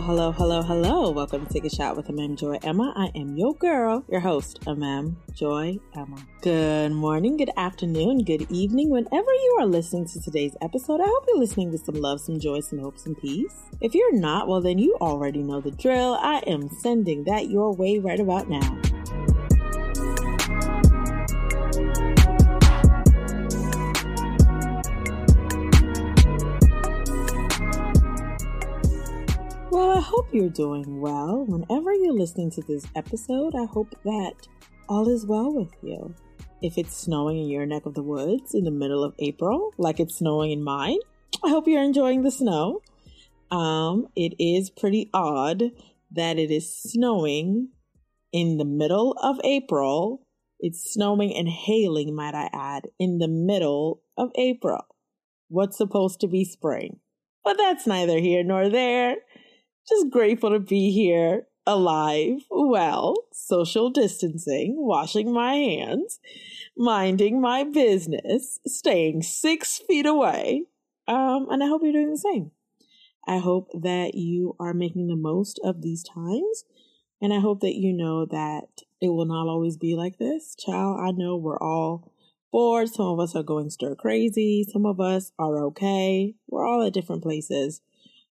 Hello, hello, hello. Welcome to Take a Shot with Amem Joy Emma. I am your girl, your host, Amem Joy Emma. Good morning, good afternoon, good evening. Whenever you are listening to today's episode, I hope you're listening with some love, some joy, some hope, some peace. If you're not, well, then you already know the drill. I am sending that your way right about now. Hope you're doing well. Whenever you're listening to this episode, I hope that all is well with you. If it's snowing in your neck of the woods in the middle of April, like it's snowing in mine, I hope you're enjoying the snow. Um, it is pretty odd that it is snowing in the middle of April. It's snowing and hailing, might I add, in the middle of April. What's supposed to be spring? But that's neither here nor there. Just grateful to be here, alive, well, social distancing, washing my hands, minding my business, staying six feet away. Um, and I hope you're doing the same. I hope that you are making the most of these times. And I hope that you know that it will not always be like this. Child, I know we're all bored. Some of us are going stir crazy. Some of us are okay. We're all at different places.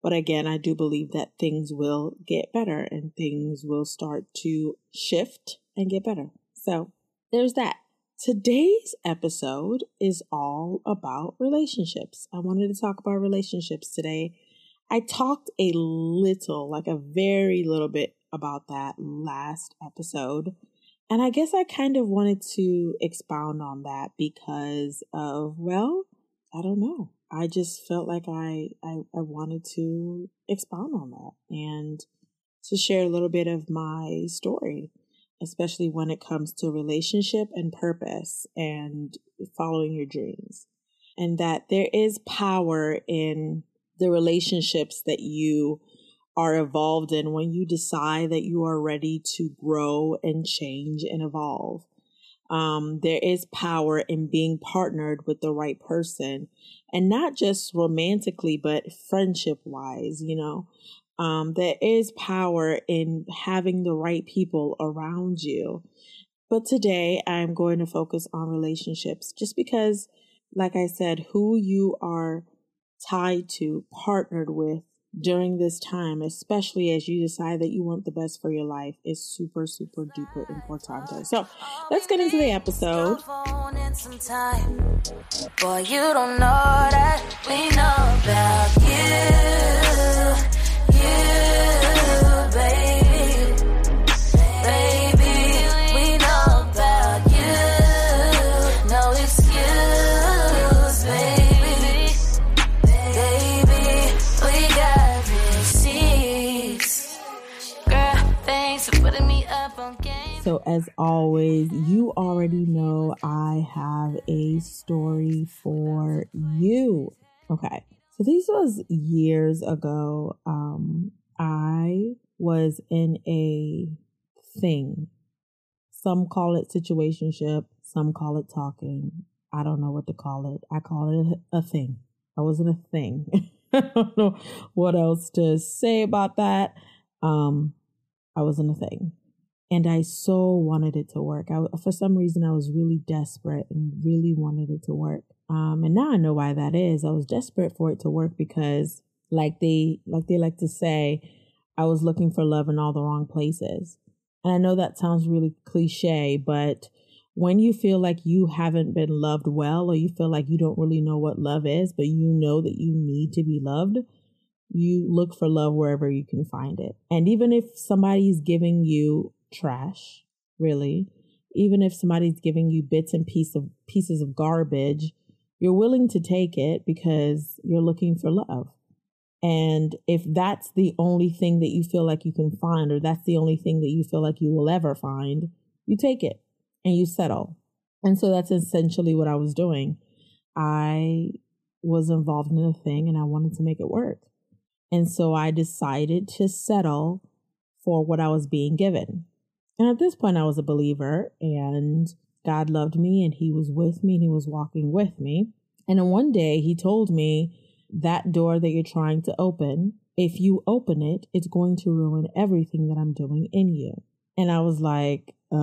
But again, I do believe that things will get better and things will start to shift and get better. So there's that. Today's episode is all about relationships. I wanted to talk about relationships today. I talked a little, like a very little bit about that last episode. And I guess I kind of wanted to expound on that because of, well, I don't know. I just felt like I, I, I wanted to expound on that and to share a little bit of my story, especially when it comes to relationship and purpose and following your dreams. And that there is power in the relationships that you are involved in when you decide that you are ready to grow and change and evolve. Um, there is power in being partnered with the right person and not just romantically, but friendship wise, you know. Um, there is power in having the right people around you. But today I'm going to focus on relationships just because, like I said, who you are tied to, partnered with, during this time, especially as you decide that you want the best for your life, is super, super duper important. So let's get into the episode. Boy, you don't know that we know about you. As always, you already know I have a story for you. Okay. So, this was years ago. Um, I was in a thing. Some call it situationship, some call it talking. I don't know what to call it. I call it a thing. I was in a thing. I don't know what else to say about that. Um, I was in a thing and I so wanted it to work. I, for some reason, I was really desperate and really wanted it to work. Um, and now I know why that is. I was desperate for it to work because, like they like they like to say, I was looking for love in all the wrong places. And I know that sounds really cliche, but when you feel like you haven't been loved well, or you feel like you don't really know what love is, but you know that you need to be loved, you look for love wherever you can find it. And even if somebody's giving you trash, really. Even if somebody's giving you bits and piece of pieces of garbage, you're willing to take it because you're looking for love. And if that's the only thing that you feel like you can find, or that's the only thing that you feel like you will ever find, you take it and you settle. And so that's essentially what I was doing. I was involved in a thing and I wanted to make it work. And so I decided to settle for what I was being given. And at this point, I was a believer, and God loved me, and He was with me, and He was walking with me. And then one day, He told me, That door that you're trying to open if you open it, it's going to ruin everything that I'm doing in you. And I was like, uh,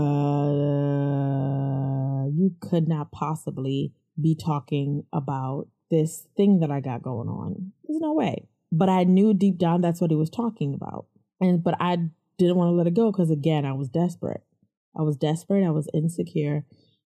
you could not possibly be talking about this thing that I got going on. There's no way. But I knew deep down that's what he was talking about. And but I didn't want to let it go because again, I was desperate. I was desperate, I was insecure,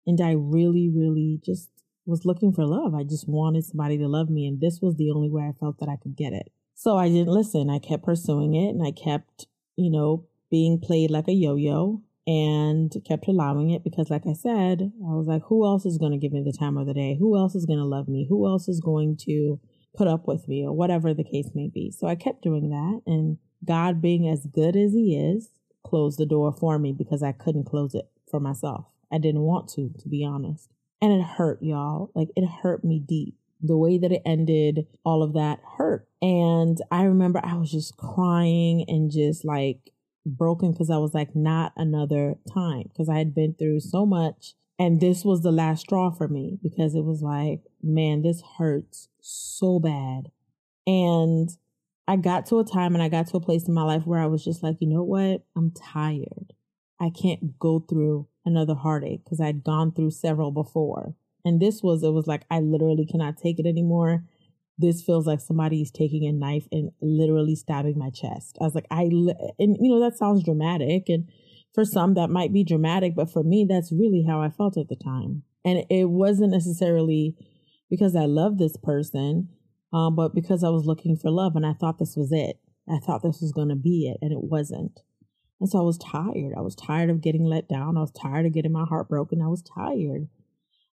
and I really, really just was looking for love. I just wanted somebody to love me, and this was the only way I felt that I could get it. So I didn't listen. I kept pursuing it and I kept, you know, being played like a yo yo and kept allowing it because, like I said, I was like, who else is going to give me the time of the day? Who else is going to love me? Who else is going to put up with me or whatever the case may be? So I kept doing that. And God, being as good as He is, closed the door for me because I couldn't close it for myself. I didn't want to, to be honest. And it hurt, y'all. Like it hurt me deep the way that it ended, all of that hurt. And I remember I was just crying and just like broken because I was like, not another time because I had been through so much. And this was the last straw for me because it was like, man, this hurts so bad. And I got to a time and I got to a place in my life where I was just like, you know what? I'm tired. I can't go through another heartache because I'd gone through several before. And this was, it was like, I literally cannot take it anymore. This feels like somebody's taking a knife and literally stabbing my chest. I was like, I, and you know, that sounds dramatic. And for some, that might be dramatic, but for me, that's really how I felt at the time. And it wasn't necessarily because I love this person, um, but because I was looking for love and I thought this was it. I thought this was going to be it, and it wasn't. And so I was tired. I was tired of getting let down. I was tired of getting my heart broken. I was tired.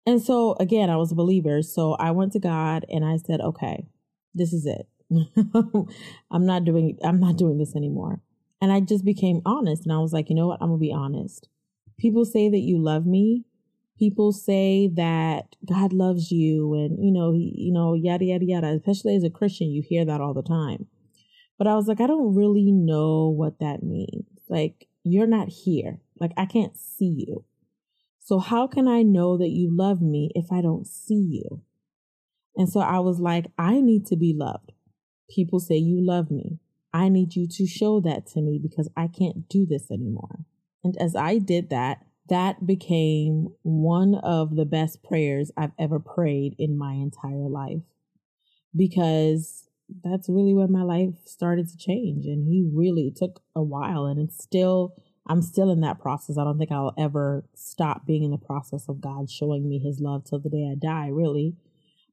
And so again, I was a believer. So I went to God and I said, okay, this is it. I'm not doing I'm not doing this anymore. And I just became honest and I was like, you know what? I'm going to be honest. People say that you love me. People say that God loves you and you know, you know, yada yada yada. Especially as a Christian, you hear that all the time. But I was like, I don't really know what that means. Like, you're not here. Like, I can't see you. So, how can I know that you love me if I don't see you? And so I was like, I need to be loved. People say you love me. I need you to show that to me because I can't do this anymore. And as I did that, that became one of the best prayers I've ever prayed in my entire life because that's really when my life started to change. And he really took a while and it's still I'm still in that process. I don't think I'll ever stop being in the process of God showing me his love till the day I die, really.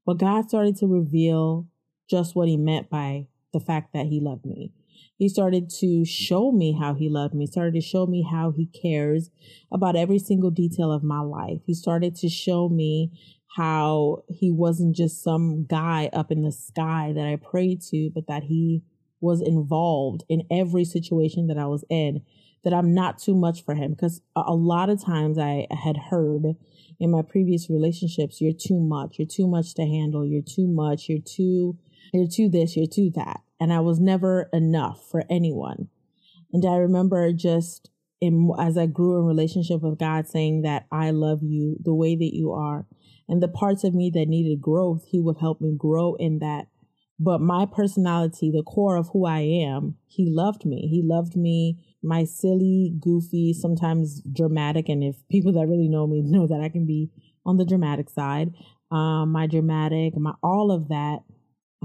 But God started to reveal just what he meant by the fact that he loved me. He started to show me how he loved me, started to show me how he cares about every single detail of my life. He started to show me how he wasn't just some guy up in the sky that I prayed to, but that he was involved in every situation that I was in that I'm not too much for him because a, lot of times I had heard in my previous relationships, you're too much, you're too much to handle, you're too much, you're too, you're too this, you're too that. And I was never enough for anyone. And I remember just in, as I grew in relationship with God saying that I love you the way that you are. And the parts of me that needed growth, he would help me grow in that but my personality, the core of who I am, he loved me. He loved me, my silly, goofy, sometimes dramatic. And if people that really know me know that I can be on the dramatic side, um, my dramatic, my all of that.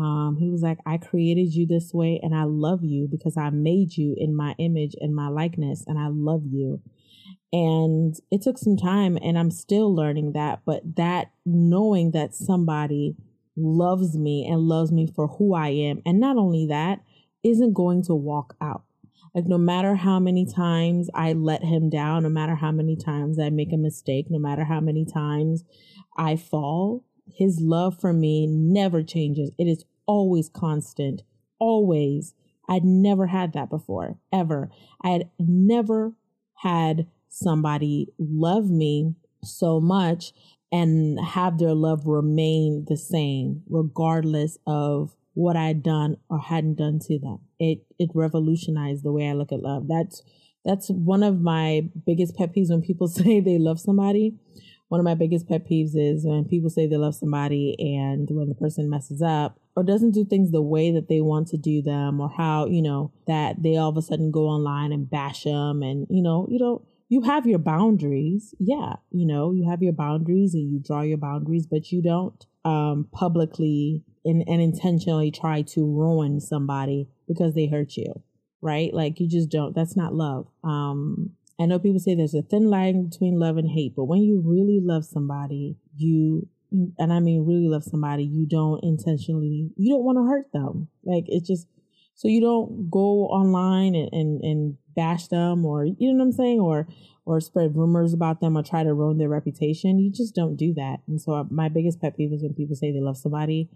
Um, he was like, I created you this way and I love you because I made you in my image and my likeness and I love you. And it took some time and I'm still learning that, but that knowing that somebody loves me and loves me for who I am. And not only that, isn't going to walk out. Like, no matter how many times I let him down, no matter how many times I make a mistake, no matter how many times I fall, his love for me never changes. It is always constant, always. I'd never had that before, ever. I had never had somebody love me so much and have their love remain the same regardless of what I'd done or hadn't done to them. It it revolutionized the way I look at love. That's that's one of my biggest pet peeves when people say they love somebody. One of my biggest pet peeves is when people say they love somebody and when the person messes up, or doesn't do things the way that they want to do them or how, you know, that they all of a sudden go online and bash them and, you know, you don't you have your boundaries. Yeah, you know, you have your boundaries and you draw your boundaries, but you don't um, publicly and, and intentionally try to ruin somebody because they hurt you, right? Like you just don't. That's not love. Um, I know people say there's a thin line between love and hate, but when you really love somebody, you and I mean really love somebody, you don't intentionally you don't want to hurt them. Like it just so you don't go online and, and, and bash them or you know what I'm saying or or spread rumors about them or try to ruin their reputation. You just don't do that. And so uh, my biggest pet peeve is when people say they love somebody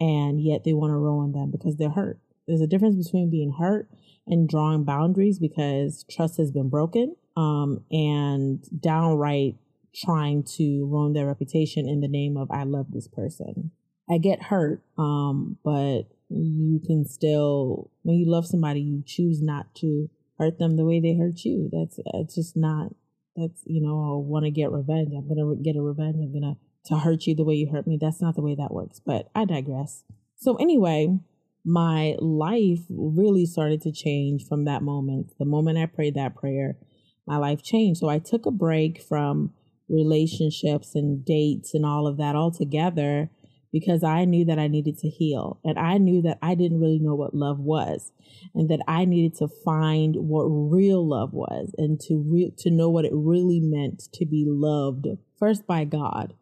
and yet they want to ruin them because they're hurt. There's a difference between being hurt and drawing boundaries because trust has been broken um, and downright trying to ruin their reputation in the name of I love this person. I get hurt, um, but you can still when you love somebody, you choose not to hurt them the way they hurt you. That's it's just not. That's you know I want to get revenge. I'm gonna get a revenge. I'm gonna to hurt you the way you hurt me. That's not the way that works. But I digress. So anyway, my life really started to change from that moment. The moment I prayed that prayer, my life changed. So I took a break from relationships and dates and all of that altogether because I knew that I needed to heal. And I knew that I didn't really know what love was and that I needed to find what real love was and to re- to know what it really meant to be loved first by God.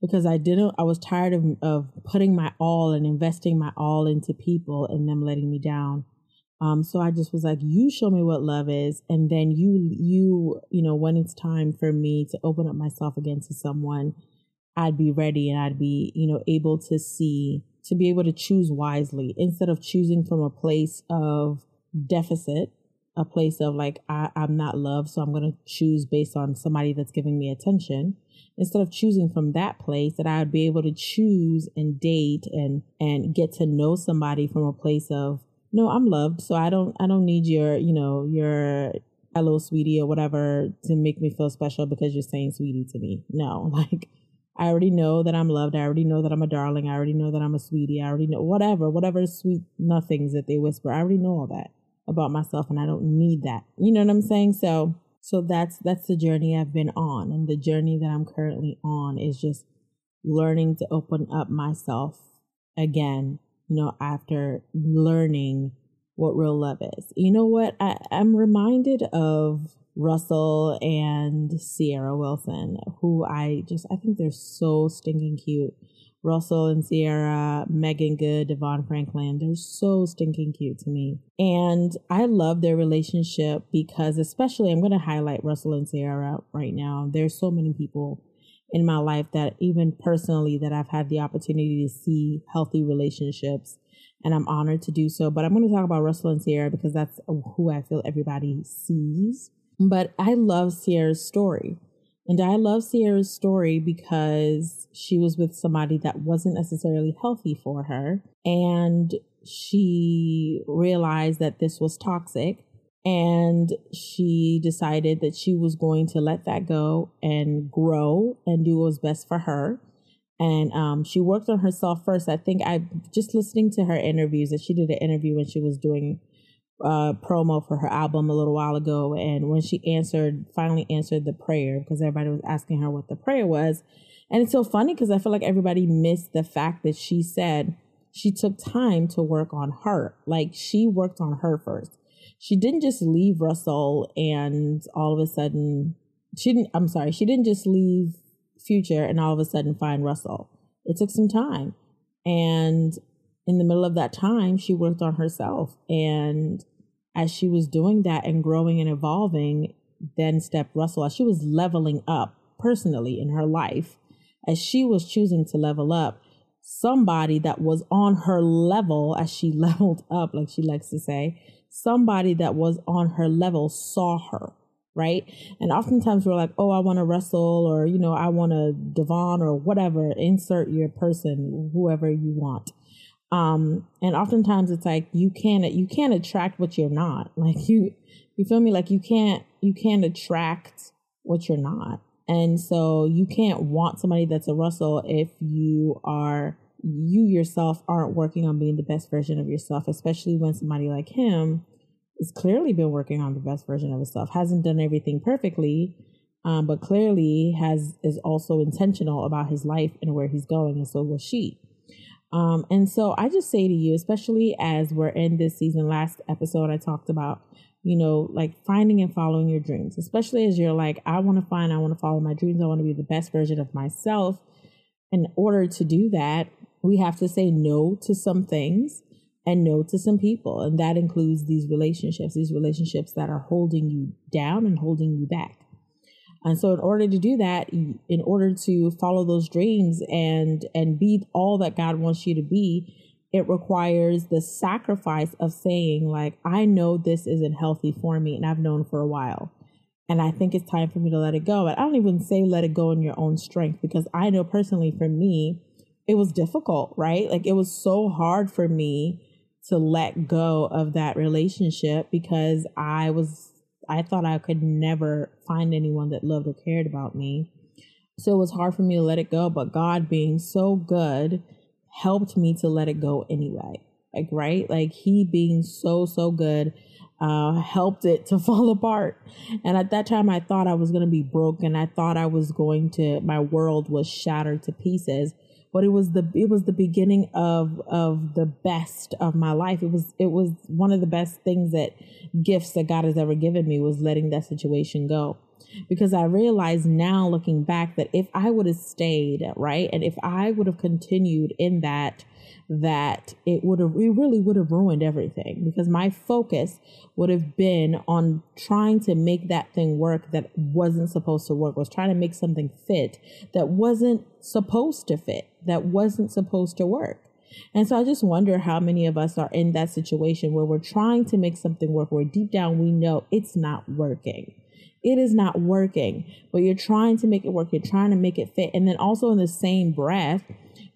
Because I didn't I was tired of of putting my all and investing my all into people and them letting me down um, so I just was like, you show me what love is. And then you, you, you know, when it's time for me to open up myself again to someone, I'd be ready and I'd be, you know, able to see, to be able to choose wisely instead of choosing from a place of deficit, a place of like, I, I'm not loved. So I'm going to choose based on somebody that's giving me attention. Instead of choosing from that place that I would be able to choose and date and, and get to know somebody from a place of, no, I'm loved. So I don't, I don't need your, you know, your hello sweetie or whatever to make me feel special because you're saying sweetie to me. No, like I already know that I'm loved. I already know that I'm a darling. I already know that I'm a sweetie. I already know whatever, whatever sweet nothings that they whisper. I already know all that about myself and I don't need that. You know what I'm saying? So so that's that's the journey I've been on. And the journey that I'm currently on is just learning to open up myself again, you know, after learning what real love is. You know what? I, I'm reminded of Russell and Ciara Wilson, who I just I think they're so stinking cute. Russell and Ciara, Meagan Good, DeVon Franklin, they're so stinking cute to me. And I love their relationship because especially I'm gonna highlight Russell and Ciara right now. There's so many people in my life that even personally that I've had the opportunity to see healthy relationships and I'm honored to do so. But I'm going to talk about Russell and Ciara because that's who I feel everybody sees but I love Ciara's story. And I love Ciara's story because she was with somebody that wasn't necessarily healthy for her. And she realized that this was toxic. And she decided that she was going to let that go and grow and do what was best for her. And um, she worked on herself first. I think I just listening to her interviews that she did an interview when she was doing uh, promo for her album a little while ago, and when she answered, finally answered the prayer because everybody was asking her what the prayer was, and it's so funny because I feel like everybody missed the fact that she said she took time to work on her, like she worked on her first. She didn't just leave Russell and all of a sudden she didn't. I'm sorry, she didn't just leave Future and all of a sudden find Russell. It took some time, and in the middle of that time, she worked on herself. And as she was doing that and growing and evolving, then stepped Russell as she was leveling up personally in her life, as she was choosing to level up, somebody that was on her level as she leveled up, like she likes to say, somebody that was on her level saw her. Right. And oftentimes we're like, oh, I want to Russell or, you know, I want to DeVon or whatever, insert your person, whoever you want. Um, and oftentimes it's like you can't you can't attract what you're not. Like you you feel me? Like you can't you can't attract what you're not. And so you can't want somebody that's a Russell if you are you yourself aren't working on being the best version of yourself, especially when somebody like him has clearly been working on the best version of himself, hasn't done everything perfectly, um, but clearly has is also intentional about his life and where he's going, and so was she. Um, and so I just say to you, especially as we're in this season, last episode I talked about, you know, like finding and following your dreams, especially as you're like, I want to find, I want to follow my dreams, I want to be the best version of myself. In order to do that, we have to say no to some things and no to some people. And that includes these relationships, these relationships that are holding you down and holding you back. And so in order to do that, in order to follow those dreams and and be all that God wants you to be, it requires the sacrifice of saying like I know this isn't healthy for me and I've known for a while. And I think it's time for me to let it go. And I don't even say let it go in your own strength because I know personally for me, it was difficult, right? Like it was so hard for me to let go of that relationship because I was I thought I could never find anyone that loved or cared about me. So it was hard for me to let it go, but God being so good helped me to let it go anyway. Like, right? Like, He being so, so good uh, helped it to fall apart. And at that time, I thought I was going to be broken. I thought I was going to, my world was shattered to pieces but it was the it was the beginning of of the best of my life. It was it was one of the best things that gifts that God has ever given me was letting that situation go. Because I realize now looking back that if I would have stayed, right, and if I would have continued in that that it would have it really would have ruined everything because my focus would have been on trying to make that thing work that wasn't supposed to work was trying to make something fit that wasn't supposed to fit that wasn't supposed to work and so I just wonder how many of us are in that situation where we're trying to make something work where deep down we know it's not working. It is not working, but you're trying to make it work. You're trying to make it fit. And then also in the same breath,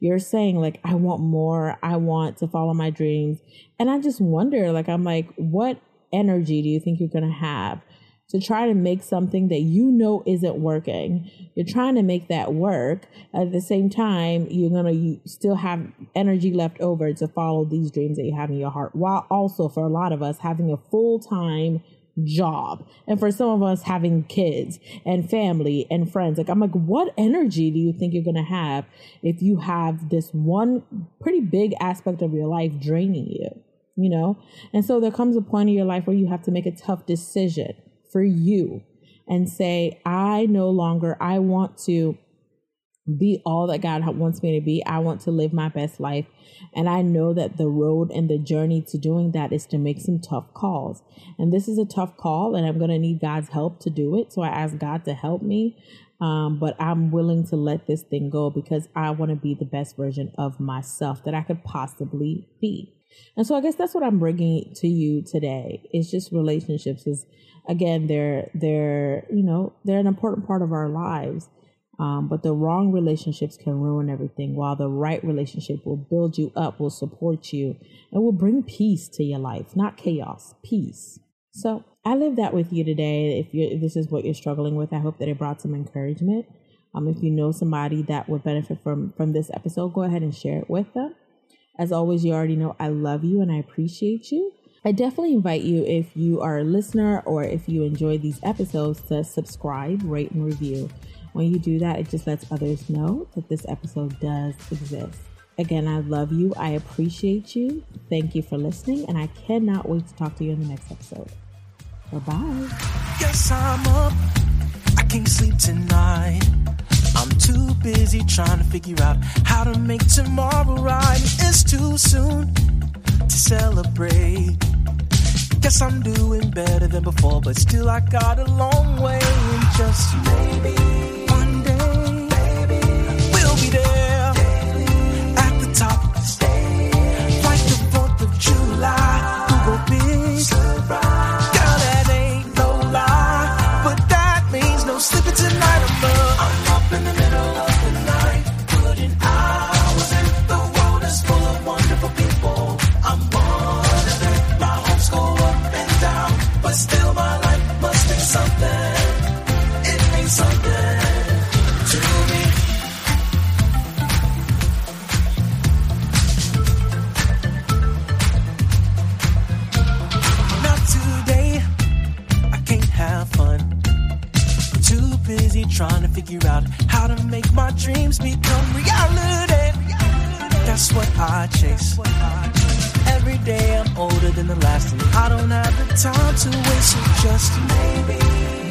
you're saying like i want more i want to follow my dreams and i just wonder like i'm like what energy do you think you're going to have to try to make something that you know isn't working you're trying to make that work at the same time you're going to still have energy left over to follow these dreams that you have in your heart while also for a lot of us having a full-time job. And for some of us having kids and family and friends like i'm like what energy do you think you're going to have if you have this one pretty big aspect of your life draining you you know? And so there comes a point in your life where you have to make a tough decision for you and say i no longer i want to be all that God wants me to be. I want to live my best life. And I know that the road and the journey to doing that is to make some tough calls. And this is a tough call, and I'm going to need God's help to do it. So I ask God to help me. Um, but I'm willing to let this thing go because I want to be the best version of myself that I could possibly be. And so I guess that's what I'm bringing to you today. It's just relationships is again, they're, they're, you know, they're an important part of our lives. Um, but the wrong relationships can ruin everything, while the right relationship will build you up, will support you, and will bring peace to your life, not chaos, peace. So I live that with you today. If, you if this is what you're struggling with, I hope that it brought some encouragement. Um, if you know somebody that would benefit from from this episode, go ahead and share it with them. As always, you already know I love you and I appreciate you. I definitely invite you, if you are a listener or if you enjoy these episodes, to subscribe, rate, and review. When you do that, it just lets others know that this episode does exist. Again, I love you. I appreciate you. Thank you for listening, and I cannot wait to talk to you in the next episode. Bye bye. Yes, I'm up. I can't sleep tonight. I'm too busy trying to figure out how to make tomorrow right. It's too soon to celebrate. Guess I'm doing better than before, but still I got a long way. And just maybe figure out how to make my dreams become reality. That's what I chase. Every day I'm older than the last, and I don't have the time to waste. So just maybe.